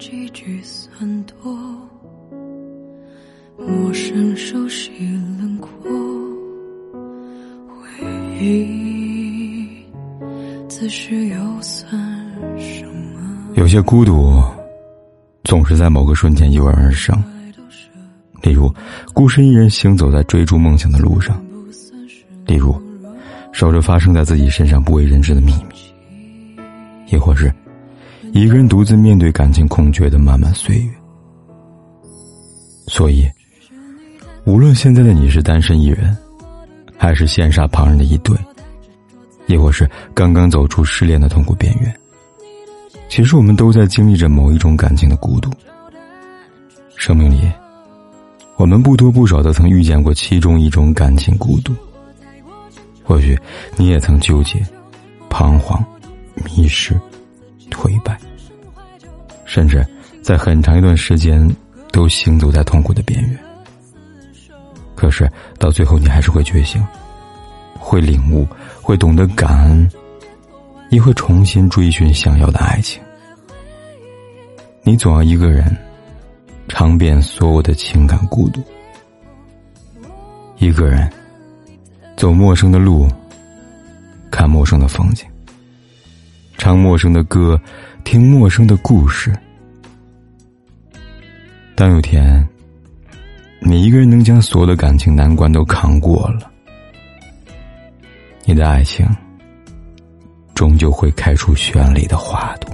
几句算多，陌生熟悉轮廓，回忆自是又算什么？有些孤独，总是在某个瞬间油然而生。例如，孤身一人行走在追逐梦想的路上；例如，守着发生在自己身上不为人知的秘密；亦或是，一个人独自面对感情空缺的漫漫岁月。所以，无论现在的你是单身一人，还是羡煞旁人的一对，亦或是刚刚走出失恋的痛苦边缘。其实我们都在经历着某一种感情的孤独。生命里，我们不多不少的曾遇见过其中一种感情孤独。或许你也曾纠结、彷徨、迷失、颓败，甚至在很长一段时间都行走在痛苦的边缘。可是到最后，你还是会觉醒，会领悟，会懂得感恩。你会重新追寻想要的爱情，你总要一个人尝遍所有的情感孤独，一个人走陌生的路，看陌生的风景，唱陌生的歌，听陌生的故事。当有天，你一个人能将所有的感情难关都扛过了，你的爱情。终究会开出绚丽的花朵。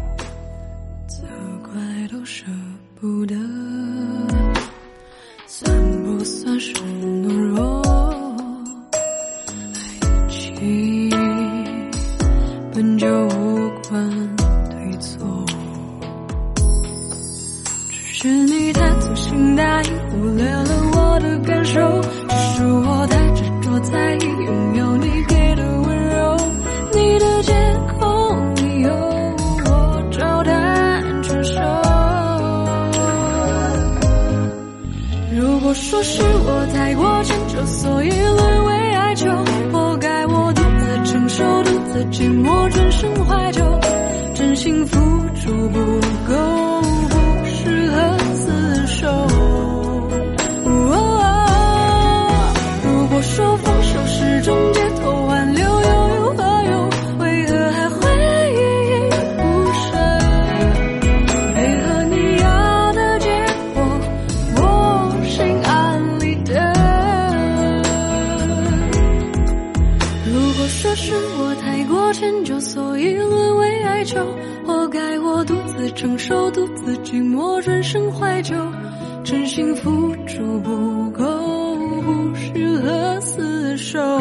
责怪都舍不得，算不算是懦弱？爱情本就无无关对错，只是你太粗心大意，忽略了我的感受。只是我太执着在意拥有你给的温柔，你的借口理由我照单全收。如果说是我太过迁就，所以沦为哀求，活该我独自承受，独自寂寞，转身怀旧，真心付出不够，不适合厮守。如果说放手是种解脱，挽留又有何用？为何还会依依不舍？配合你要的结果，我心安理得。如果说是我太过迁就，所以沦为哀求，活该我独自承受，独自寂寞，转身怀旧，真心付出不够，不适合厮守。